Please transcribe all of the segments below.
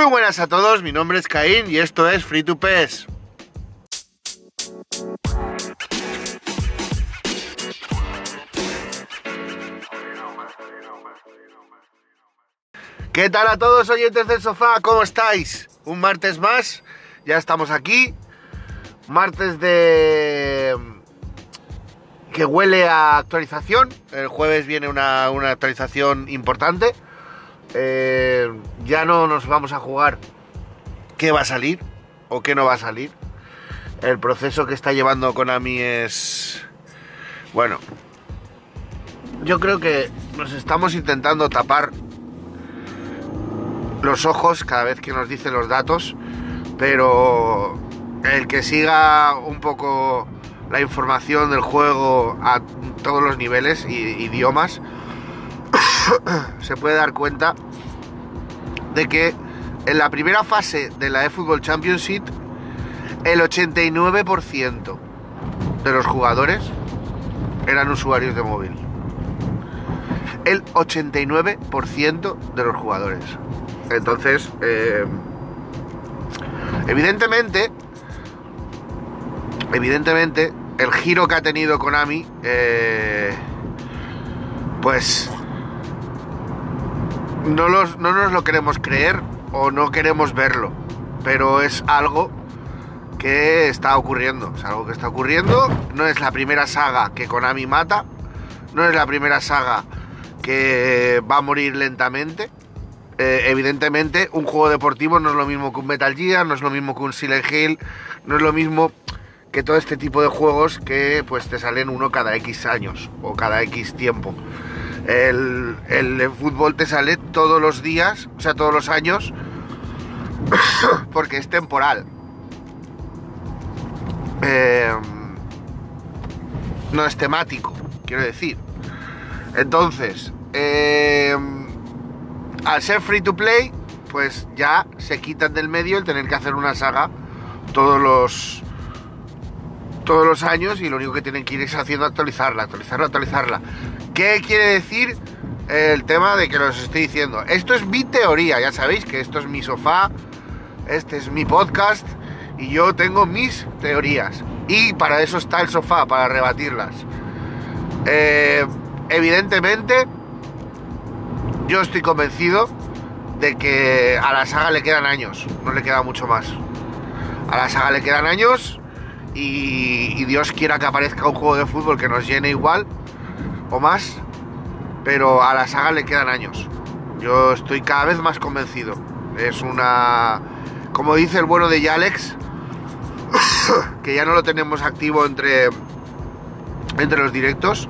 Muy buenas a todos, mi nombre es Caín y esto es Free to PES. ¿Qué tal a todos oyentes del sofá? ¿Cómo estáis? Un martes más, ya estamos aquí. Martes de... que huele a actualización. El jueves viene una, una actualización importante. Eh, ya no nos vamos a jugar qué va a salir o qué no va a salir. El proceso que está llevando Konami es... Bueno, yo creo que nos estamos intentando tapar los ojos cada vez que nos dicen los datos, pero el que siga un poco la información del juego a todos los niveles y idiomas se puede dar cuenta de que en la primera fase de la eFootball Championship el 89% de los jugadores eran usuarios de móvil. El 89% de los jugadores. Entonces, eh, evidentemente, evidentemente, el giro que ha tenido Konami, eh, pues no, los, no nos lo queremos creer o no queremos verlo, pero es algo que está ocurriendo, es algo que está ocurriendo, no es la primera saga que Konami mata, no es la primera saga que va a morir lentamente, eh, evidentemente, un juego deportivo no es lo mismo que un Metal Gear, no es lo mismo que un Silent Hill, no es lo mismo que todo este tipo de juegos que pues te salen uno cada X años o cada X tiempo. El, el, fútbol te sale todos los días, o sea, todos los años, porque es temporal. Eh, no es temático, quiero decir. Entonces, eh, al ser free to play, pues ya se quitan del medio el tener que hacer una saga todos los todos los años y lo único que tienen que ir es haciendo actualizarla, actualizarla, actualizarla. ¿Qué quiere decir el tema de que os estoy diciendo? Esto es mi teoría, ya sabéis que esto es mi sofá, este es mi podcast y yo tengo mis teorías. Y para eso está el sofá, para rebatirlas. Eh, evidentemente, yo estoy convencido de que a la saga le quedan años, no le queda mucho más. A la saga le quedan años y, Dios quiera que aparezca un juego de fútbol que nos llene igual o más, pero a la saga le quedan años. Yo estoy cada vez más convencido. Es una... Como dice el bueno de Yalex, que ya no lo tenemos activo entre, entre los directos,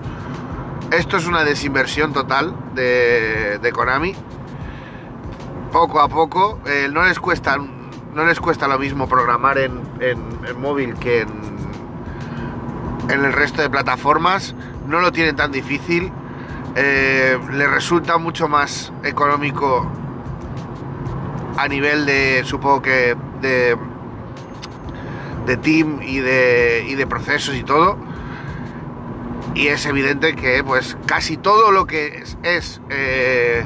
esto es una desinversión total de, Konami. Poco a poco, eh, no les cuesta no les cuesta lo mismo programar en, móvil que en, en, el resto de plataformas. No lo tienen tan difícil. Eh, les resulta mucho más económico a nivel de, supongo que, de, de team y de, y de procesos y todo y es evidente que pues casi todo lo que es, eh,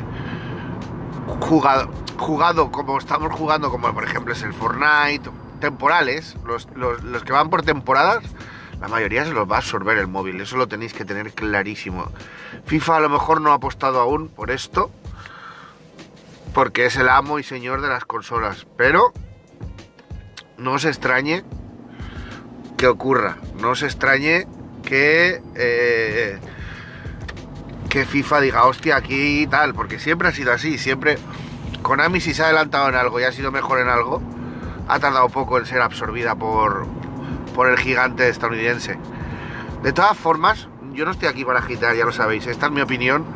jugado, jugado como estamos jugando, como por ejemplo es el Fortnite, temporales, los, que van por temporadas, la mayoría se los va a absorber el móvil, eso lo tenéis que tener clarísimo. FIFA a lo mejor no ha apostado aún por esto, porque es el amo y señor de las consolas, pero no os extrañe que ocurra, no os extrañe que, eh, que FIFA diga, hostia, aquí y tal, porque siempre ha sido así, siempre Konami si se ha adelantado en algo y ha sido mejor en algo, ha tardado poco en ser absorbida por, por el gigante estadounidense. De todas formas, yo no estoy aquí para agitar, ya lo sabéis, esta es mi opinión,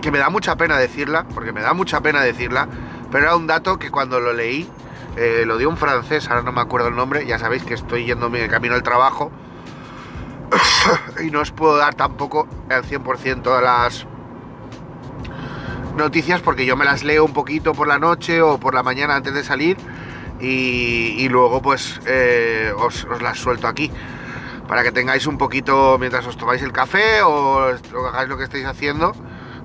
que me da mucha pena decirla, porque me da mucha pena decirla, pero era un dato que cuando lo leí, eh, lo dio un francés, ahora no me acuerdo el nombre, ya sabéis que estoy yendo mi camino al trabajo, y no os puedo dar tampoco el 100% de las noticias porque yo me las leo un poquito por la noche o por la mañana antes de salir y, luego pues eh, os, las suelto aquí para que tengáis un poquito mientras os tomáis el café o, hagáis lo que estáis haciendo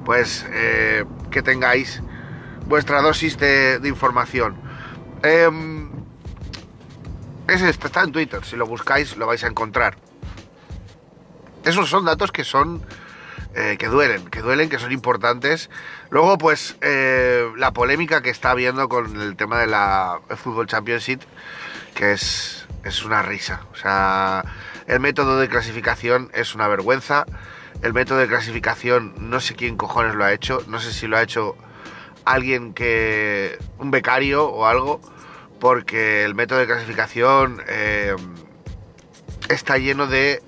pues eh, que tengáis vuestra dosis de, información. Em, es está en Twitter, si lo buscáis lo vais a encontrar. Esos son datos que son eh, que duelen, que duelen, que son importantes. Luego, pues, eh, la polémica que está habiendo con el tema de la Fútbol Championship, que es, es una risa. O sea, el método de clasificación es una vergüenza. El método de clasificación, no sé quién cojones lo ha hecho. No sé si lo ha hecho alguien que. un becario o algo. Porque el método de clasificación eh, está lleno de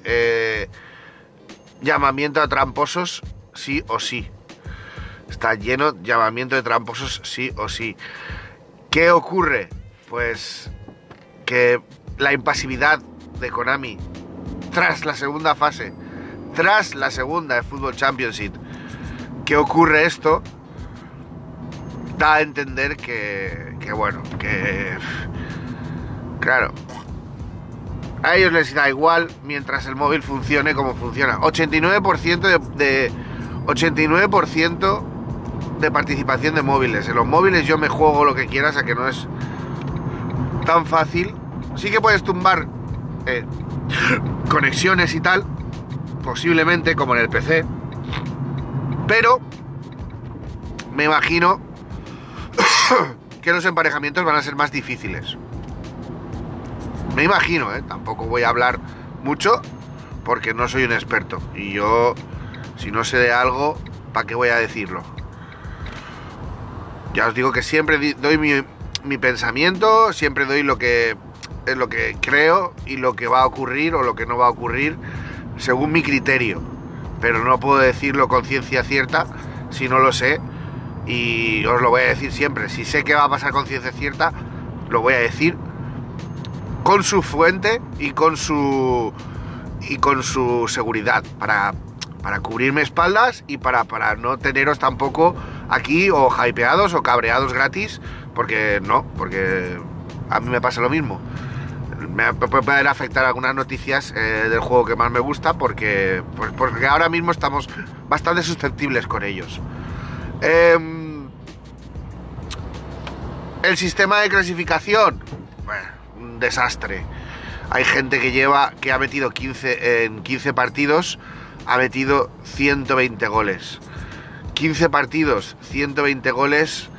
llamamiento a tramposos sí o sí. Está lleno de llamamiento de tramposos sí o sí. ¿Qué ocurre? Pues que la impasividad de Konami tras la segunda fase, tras la segunda de Fútbol Championship, ¿qué ocurre esto? Da a entender que, que bueno, que... Claro, a ellos les da igual mientras el móvil funcione como funciona. 89% de, de 89% de participación de móviles. En los móviles yo me juego lo que quieras, a que no es tan fácil. Sí que puedes tumbar eh, conexiones y tal, posiblemente como en el PC. Pero me imagino que los emparejamientos van a ser más difíciles. Me imagino, ¿eh? Tampoco voy a hablar mucho porque no soy un experto. Y yo, si no sé de algo, ¿para qué voy a decirlo? Ya os digo que siempre doy mi, pensamiento, siempre doy lo que, lo que creo y lo que va a ocurrir o lo que no va a ocurrir según mi criterio. Pero no puedo decirlo con ciencia cierta si no lo sé. Y os lo voy a decir siempre. Si sé que va a pasar con ciencia cierta, lo voy a decir con su fuente y con su y con su seguridad para, para cubrirme espaldas y para, para no teneros tampoco aquí o hypeados o cabreados gratis porque no, porque a mí me pasa lo mismo. Me puede afectar algunas noticias eh, del juego que más me gusta porque, pues, porque ahora mismo estamos bastante susceptibles con ellos. Em, el sistema de clasificación, desastre. Hay gente que lleva, que ha metido 15, en 15 partidos, ha metido 120 goles. 15 partidos, 120 goles.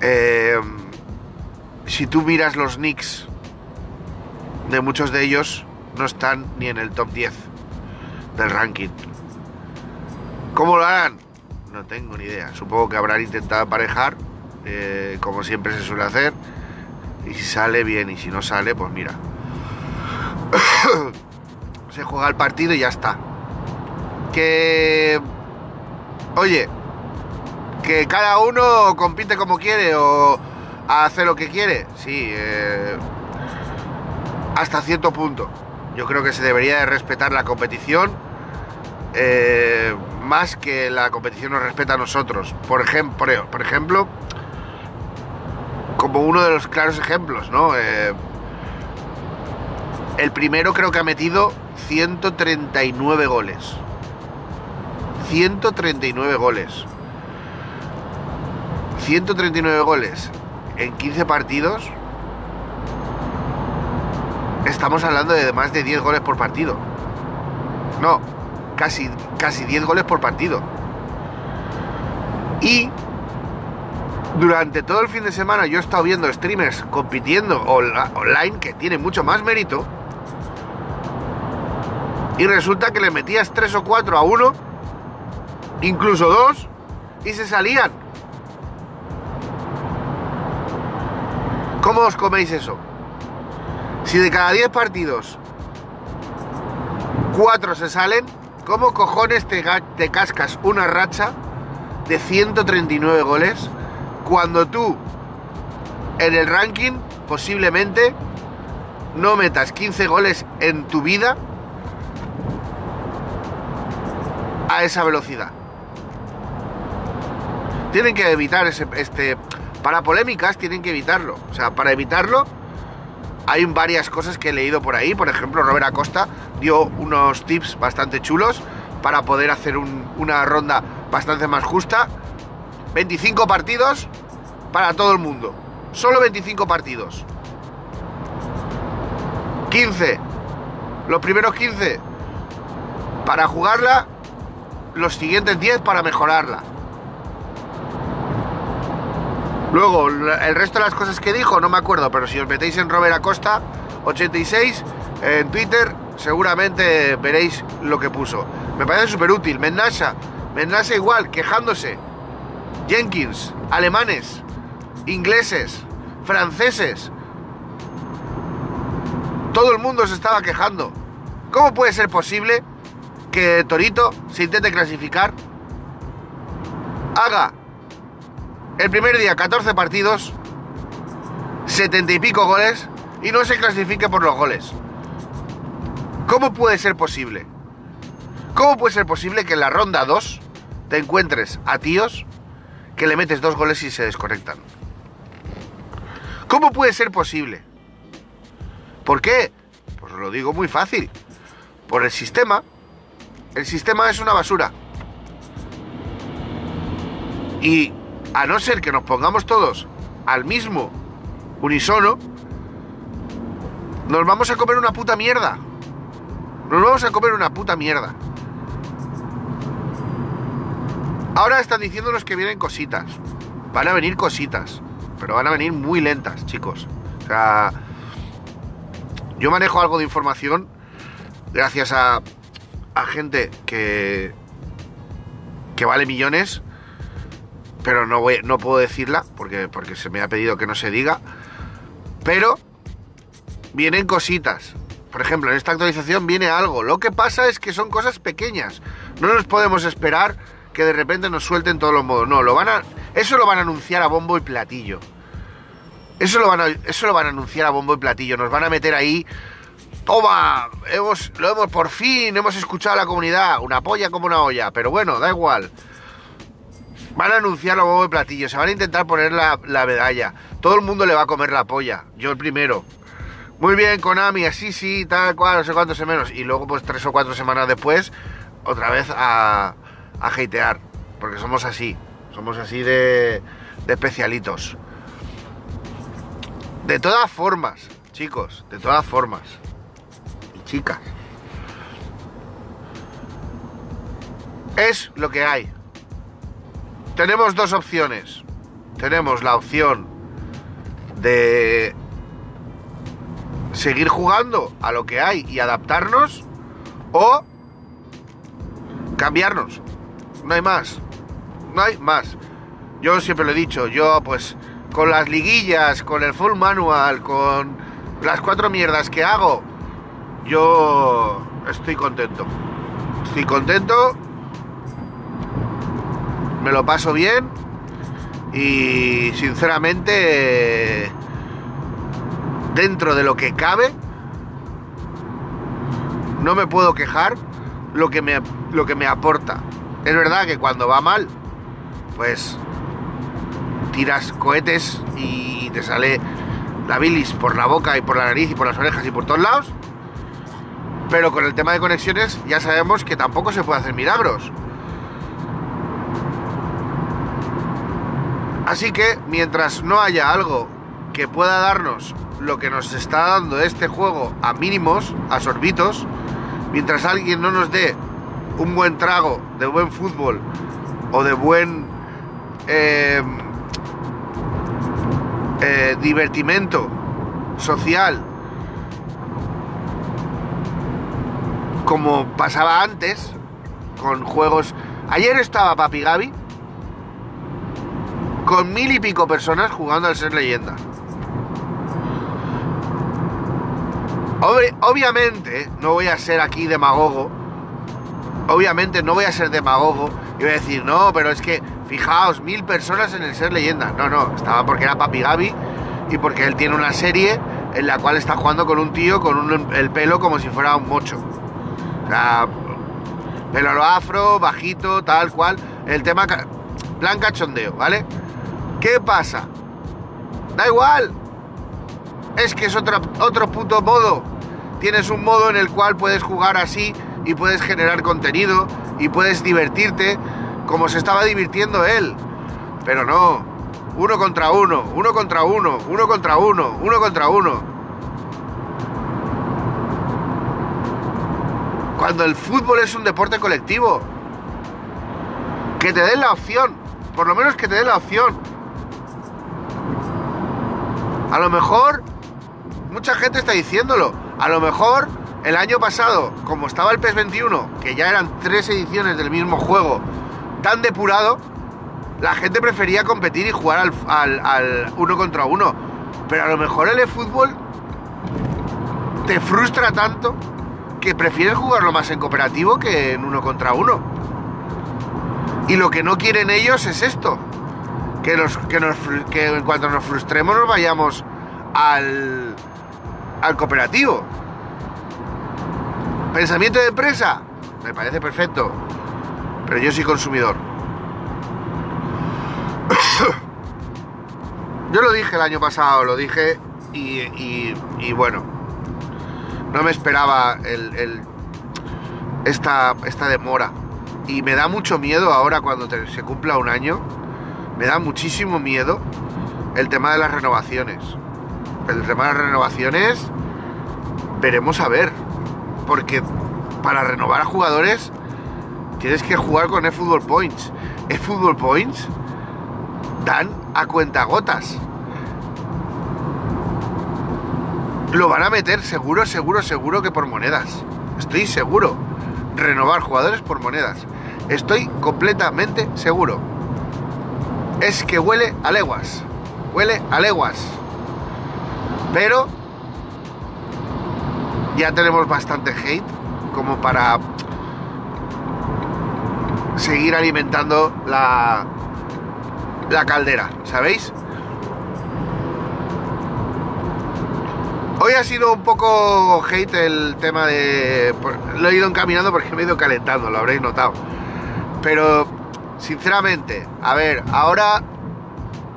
Eh, si tú miras los nicks de muchos de ellos, no están ni en el top 10 del ranking. ¿Cómo lo harán? No tengo ni idea. Supongo que habrán intentado aparejar, eh, como siempre se suele hacer y si sale bien y si no sale, pues mira. Se juega el partido y ya está. Que... Oye, que cada uno compite como quiere o hace lo que quiere. Sí, eh, hasta cierto punto. Yo creo que se debería de respetar la competición eh, más que la competición nos respeta a nosotros. Por ejemplo, por ejemplo como uno de los claros ejemplos, ¿no? Eh, el primero creo que ha metido 139 goles. 139 goles. 139 goles en 15 partidos. Estamos hablando de más de 10 goles por partido. No, casi, casi 10 goles por partido. Y durante todo el fin de semana yo he estado viendo streamers compitiendo online que tiene mucho más mérito. Y resulta que le metías 3 o 4 a uno, incluso dos, y se salían. ¿Cómo os coméis eso? Si de cada 10 partidos 4 se salen, ¿cómo cojones te, te cascas una racha de 139 goles? Cuando tú en el ranking posiblemente no metas 15 goles en tu vida a esa velocidad. Tienen que evitar ese, este... Para polémicas tienen que evitarlo. O sea, para evitarlo hay varias cosas que he leído por ahí. Por ejemplo, Robert Acosta dio unos tips bastante chulos para poder hacer una ronda bastante más justa 25 partidos para todo el mundo. Solo 25 partidos. 15. Los primeros 15 para jugarla. Los siguientes 10 para mejorarla. Luego, el resto de las cosas que dijo, no me acuerdo, pero si os metéis en Robert Acosta 86 en Twitter, seguramente veréis lo que puso. Me parece súper útil. Menasa, Menasa igual, quejándose. Jenkins, alemanes, ingleses, franceses. Todo el mundo se estaba quejando. ¿Cómo puede ser posible que Torito se intente clasificar? Haga el primer día 14 partidos, 70 y pico goles y no se clasifique por los goles. ¿Cómo puede ser posible? ¿Cómo puede ser posible que en la ronda 2 te encuentres a tíos que le metes dos goles y se desconectan? ¿Cómo puede ser posible? ¿Por qué? Pues lo digo muy fácil. Por el sistema. El sistema es una basura. Y a no ser que nos pongamos todos al mismo unisono, nos vamos a comer una puta mierda. Nos vamos a comer una puta mierda. Ahora están diciéndonos que vienen cositas. Van a venir cositas. Pero van a venir muy lentas, chicos. O sea, yo manejo algo de información gracias a, a gente que, que vale millones pero no, voy, no puedo decirla porque, porque se me ha pedido que no se diga. Pero vienen cositas. Por ejemplo, en esta actualización viene algo. Lo que pasa es que son cosas pequeñas. No nos podemos esperar que de repente nos suelten todos los modos. No, lo van a, eso lo van a anunciar a bombo y platillo. Eso lo, van a, eso lo van a anunciar a bombo y platillo. Nos van a meter ahí. Toma, hemos, lo hemos por fin, hemos escuchado a la comunidad. Una polla como una olla. Pero bueno, da igual. Van a anunciar los huevos de platillo, se van a intentar poner la, medalla. Todo el mundo le va a comer la polla, yo el primero. Muy bien, Konami, así sí, tal cual, no sé cuántos menos. Y luego, pues tres o cuatro semanas después, otra vez a, a hatear. Porque somos así, somos así de, de especialitos. De todas formas, chicos, de todas formas. Y chicas. Es lo que hay tenemos dos opciones. Tenemos la opción de seguir jugando a lo que hay y adaptarnos o cambiarnos. No hay más. No hay más. Yo siempre lo he dicho, yo pues con las liguillas, con el full manual, con las cuatro mierdas que hago, yo estoy contento. Estoy contento me lo paso bien y sinceramente dentro de lo que cabe no me puedo quejar lo que me, lo que me aporta. Es verdad que cuando va mal, pues tiras cohetes y te sale la bilis por la boca y por la nariz y por las orejas y por todos lados. Pero con el tema de conexiones ya sabemos que tampoco se puede hacer milagros. Así que mientras no haya algo que pueda darnos lo que nos está dando este juego a mínimos, a sorbitos, mientras alguien no nos dé un buen trago de buen fútbol o de buen eh, eh, divertimento social, como pasaba antes, con juegos... Ayer estaba Papi Gaby con mil y pico personas jugando al ser leyenda. obviamente, no voy a ser aquí demagogo. Obviamente no voy a ser demagogo y voy a decir, no, pero es que fijaos, mil personas en el ser leyenda. No, no, estaba porque era Papi Gaby y porque él tiene una serie en la cual está jugando con un tío con el pelo como si fuera un mocho. O sea, pelo afro, bajito, tal cual. El tema, plan cachondeo, ¿vale? ¿Qué pasa? Da igual. Es que es otro, otro puto modo. Tienes un modo en el cual puedes jugar así y puedes generar contenido y puedes divertirte como se estaba divirtiendo él. Pero no. Uno contra uno, uno contra uno, uno contra uno, uno contra uno. Cuando el fútbol es un deporte colectivo. Que te den la opción. Por lo menos que te den la opción. A lo mejor, mucha gente está diciéndolo. A lo mejor el año pasado, como estaba el PES 21, que ya eran tres ediciones del mismo juego, tan depurado, la gente prefería competir y jugar al, uno contra uno. Pero a lo mejor el fútbol te frustra tanto que prefieres jugarlo más en cooperativo que en uno contra uno. Y lo que no quieren ellos es esto. Que, en cuanto nos frustremos nos vayamos al cooperativo. Pensamiento de empresa, me parece perfecto. Pero yo soy consumidor. Yo lo dije el año pasado, lo dije y, bueno, no me esperaba el, esta, esta demora. Y me da mucho miedo ahora cuando se cumpla un año, me da muchísimo miedo el tema de las renovaciones. El tema de las renovaciones, veremos a ver. Porque para renovar a jugadores tienes que jugar con eFootball Points. eFootball Points dan a cuentagotas. Lo van a meter seguro, seguro, seguro que por monedas. Estoy seguro. Renovar jugadores por monedas. Estoy completamente seguro. Es que huele a leguas. Huele a leguas. Pero ya tenemos bastante hate como para seguir alimentando la, la caldera, ¿sabéis? Hoy ha sido un poco hate el tema de... Lo he ido encaminando porque me he ido calentando, lo habréis notado. Pero, sinceramente, a ver, ahora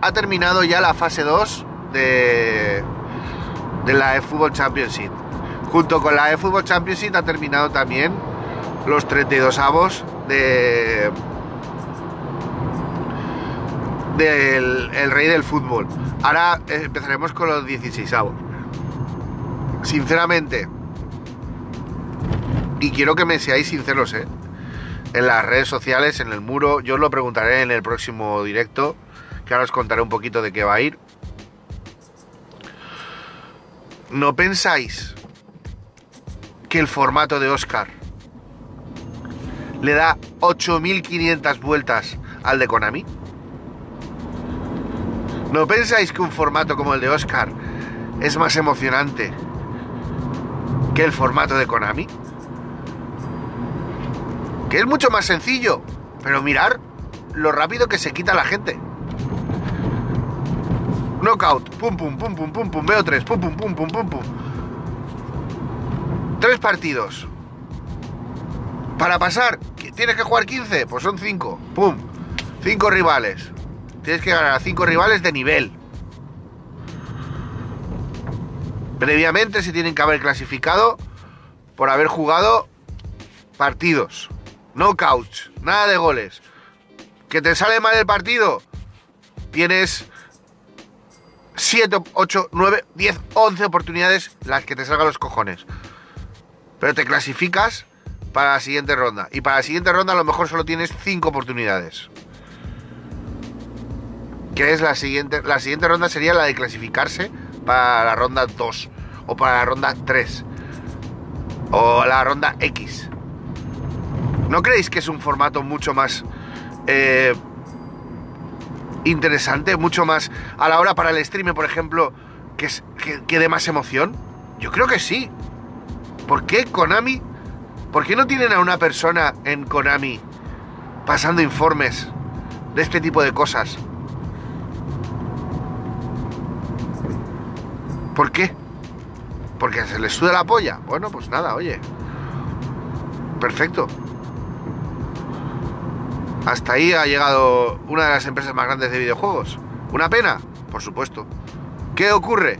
ha terminado ya la fase 2 de, de la eFootball Championship. Junto con la eFootball Championship ha terminado también los 32 avos de del el rey del fútbol. Ahora empezaremos con los 16 avos. Sinceramente, y quiero que me seáis sinceros, ¿eh? en las redes sociales, en el muro, yo os lo preguntaré en el próximo directo, que ahora os contaré un poquito de qué va a ir. ¿No pensáis que el formato de Oscar le da 8.500 vueltas al de Konami? ¿No pensáis que un formato como el de Oscar es más emocionante que el formato de Konami? Que es mucho más sencillo, pero mirar lo rápido que se quita la gente. Knockout, pum pum pum pum pum pum, veo tres, pum pum pum pum pum pum. Tres partidos. Para pasar, ¿tienes que jugar 15? Pues son 5. Pum. 5 rivales. Tienes que ganar a 5 rivales de nivel. Previamente se tienen que haber clasificado por haber jugado partidos. No couch, nada de goles. ¿Que te sale mal el partido? Tienes 7, 8, 9, 10, 11 oportunidades las que te salgan los cojones. Pero te clasificas para la siguiente ronda. Y para la siguiente ronda a lo mejor solo tienes 5 oportunidades. Que es la siguiente. La siguiente ronda sería la de clasificarse para la ronda 2. O para la ronda 3. O la ronda X. ¿No creéis que es un formato mucho más eh, interesante? Mucho más a la hora para el streaming, por ejemplo, que, es, que, dé más emoción? Yo creo que sí. ¿Por qué Konami? ¿Por qué no tienen a una persona en Konami pasando informes de este tipo de cosas? ¿Por qué? Porque se les suda la polla. Bueno, pues nada, oye. Perfecto. Hasta ahí ha llegado una de las empresas más grandes de videojuegos. ¿Una pena? Por supuesto. ¿Qué ocurre?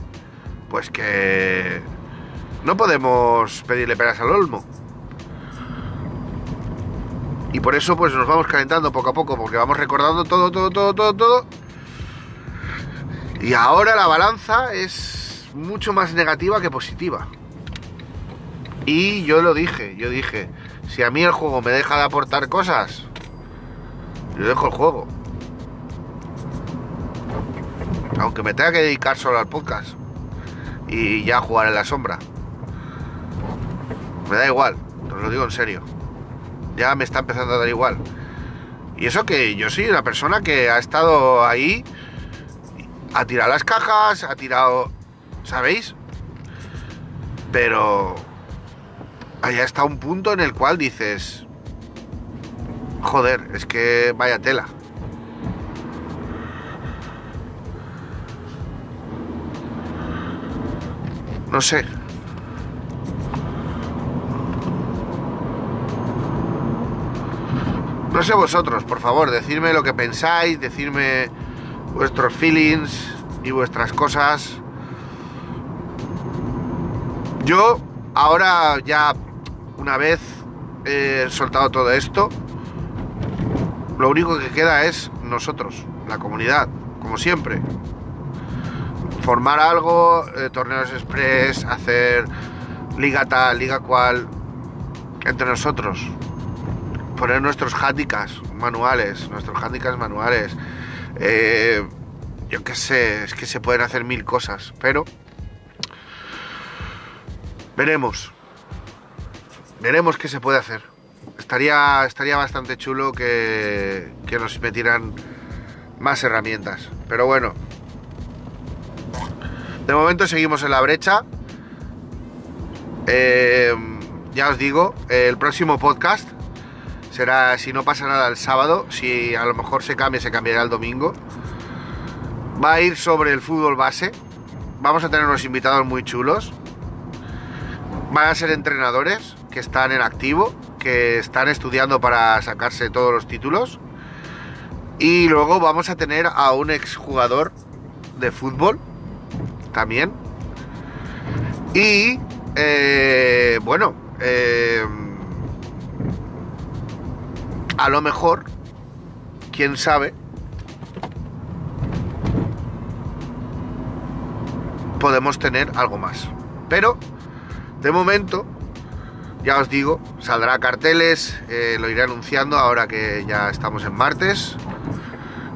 Pues que no podemos pedirle peras al olmo. Y por eso pues nos vamos calentando poco a poco, porque vamos recordando todo, todo, todo, todo, todo. Y ahora la balanza es mucho más negativa que positiva. Y yo lo dije, yo dije, si a mí el juego me deja de aportar cosas, yo dejo el juego. Aunque me tenga que dedicar solo al podcast y ya jugar en la sombra. Me da igual, os lo digo en serio. Ya me está empezando a dar igual. Y eso que yo soy una persona que ha estado ahí, ha tirado las cajas, ha tirado, ¿sabéis? Pero allá está un punto en el cual dices, joder, es que vaya tela. No sé. No sé vosotros, por favor, decidme lo que pensáis, decidme vuestros feelings y vuestras cosas. Yo ahora ya una vez he soltado todo esto, lo único que queda es nosotros, la comunidad, como siempre formar algo, eh, torneos express, hacer liga tal, liga cual, entre nosotros. Poner nuestros handicaps manuales, nuestros handicaps manuales. Eh, yo qué sé, es que se pueden hacer mil cosas, pero veremos. Veremos qué se puede hacer. Estaría, estaría bastante chulo que, nos metieran más herramientas. Pero bueno, de momento seguimos en la brecha. Eh, ya os digo, el próximo podcast será, si no pasa nada, el sábado. Si a lo mejor se cambia, se cambiará el domingo. Va a ir sobre el fútbol base. Vamos a tener unos invitados muy chulos. Van a ser entrenadores que están en activo, que están estudiando para sacarse todos los títulos. Y luego vamos a tener a un exjugador de fútbol también. Y eh, bueno, eh, a lo mejor, quién sabe, podemos tener algo más. Pero, de momento, ya os digo, saldrá carteles, eh, lo iré anunciando ahora que ya estamos en martes.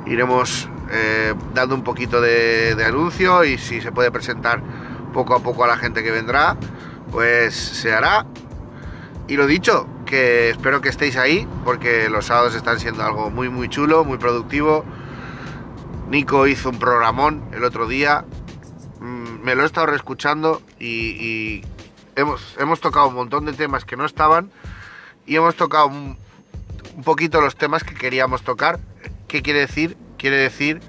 Iremos eh, dando un poquito de, anuncio y si se puede presentar poco a poco a la gente que vendrá, pues se hará. Y lo dicho, espero que estéis ahí, porque los sábados están siendo algo muy muy chulo, muy productivo. Nico hizo un programón el otro día, mm, me lo he estado reescuchando y, hemos, hemos, tocado un montón de temas que no estaban y hemos tocado un, un poquito los temas que queríamos tocar. ¿Qué quiere decir? quiere decir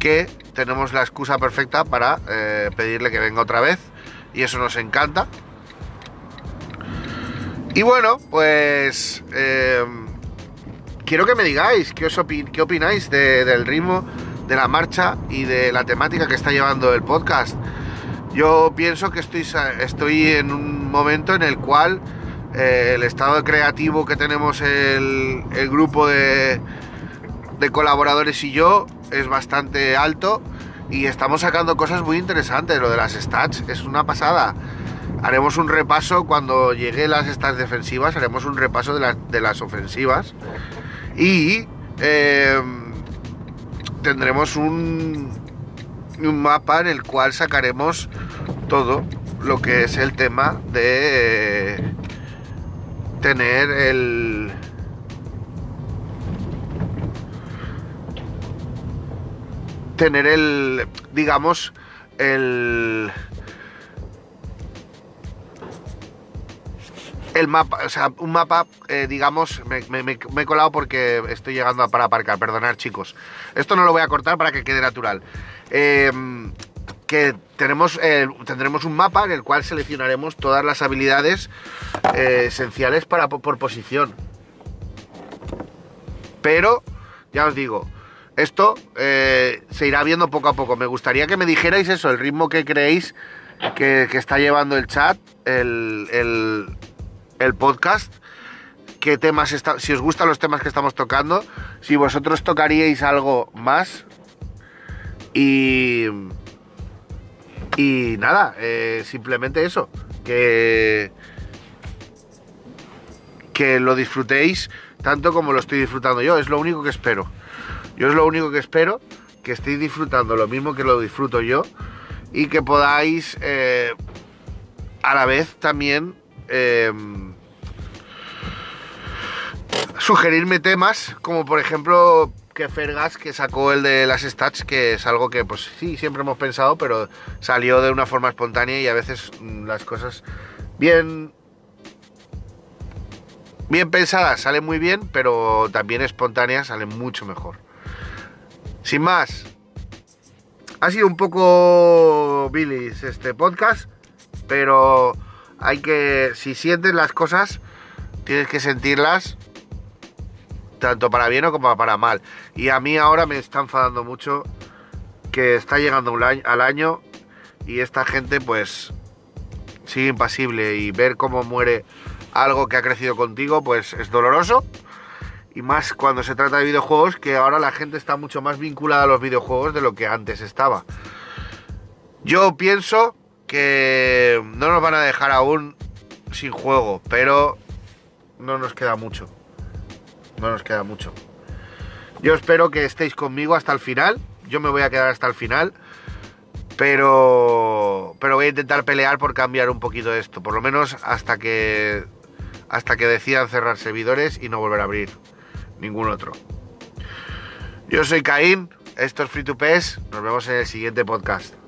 que tenemos la excusa perfecta para eh, pedirle que venga otra vez y eso nos encanta. Y bueno, pues em, quiero que me digáis qué, opináis del ritmo, de la marcha y de la temática que está llevando el podcast. Yo pienso que estoy, estoy en un momento en el cual eh, el estado creativo que tenemos el grupo de, de colaboradores y yo es bastante alto y estamos sacando cosas muy interesantes. Lo de las stats es una pasada. Haremos un repaso cuando llegue las stats defensivas, haremos un repaso de, las ofensivas y eh, tendremos un, un mapa en el cual sacaremos todo lo que es el tema de tener el tener el, digamos, el... El mapa, o sea, un mapa, eh, digamos, me, he colado porque estoy llegando para aparcar, perdonad chicos. Esto no lo voy a cortar para que quede natural. Em, que tenemos, tendremos un mapa en el cual seleccionaremos todas las habilidades eh, esenciales para, por posición. Pero, ya os digo, esto eh, se irá viendo poco a poco. Me gustaría que me dijerais eso, el ritmo que creéis que, está llevando el chat, el, podcast. qué temas está, si os gustan los temas que estamos tocando, si vosotros tocaríais algo más. Y. Y nada, eh, simplemente eso. Que. Que lo disfrutéis tanto como lo estoy disfrutando yo. Es lo único que espero. Yo es lo único que espero. Que estéis disfrutando lo mismo que lo disfruto yo. Y que podáis. Eh, a la vez también. Eh, sugerirme temas, como por ejemplo que Fergas que sacó el de las stats, que es algo que pues sí, siempre hemos pensado, pero salió de una forma espontánea y a veces mm, las cosas bien bien pensadas salen muy bien, pero también espontáneas salen mucho mejor. Sin más, ha sido un poco Billy's este podcast, pero hay que, si sientes las cosas, tienes que sentirlas tanto para bien como para mal. Y a mí ahora me está enfadando mucho que está llegando un año, al año y esta gente pues sigue impasible y ver cómo muere algo que ha crecido contigo pues es doloroso. Y más cuando se trata de videojuegos, que ahora la gente está mucho más vinculada a los videojuegos de lo que antes estaba. Yo pienso que no nos van a dejar aún sin juego, pero no nos queda mucho no nos queda mucho. Yo espero que estéis conmigo hasta el final. Yo me voy a quedar hasta el final. Pero, pero voy a intentar pelear por cambiar un poquito esto. Por lo menos hasta que, hasta que decidan cerrar servidores y no volver a abrir ningún otro. Yo soy Caín. Esto es Free to Pes. Nos vemos en el siguiente podcast.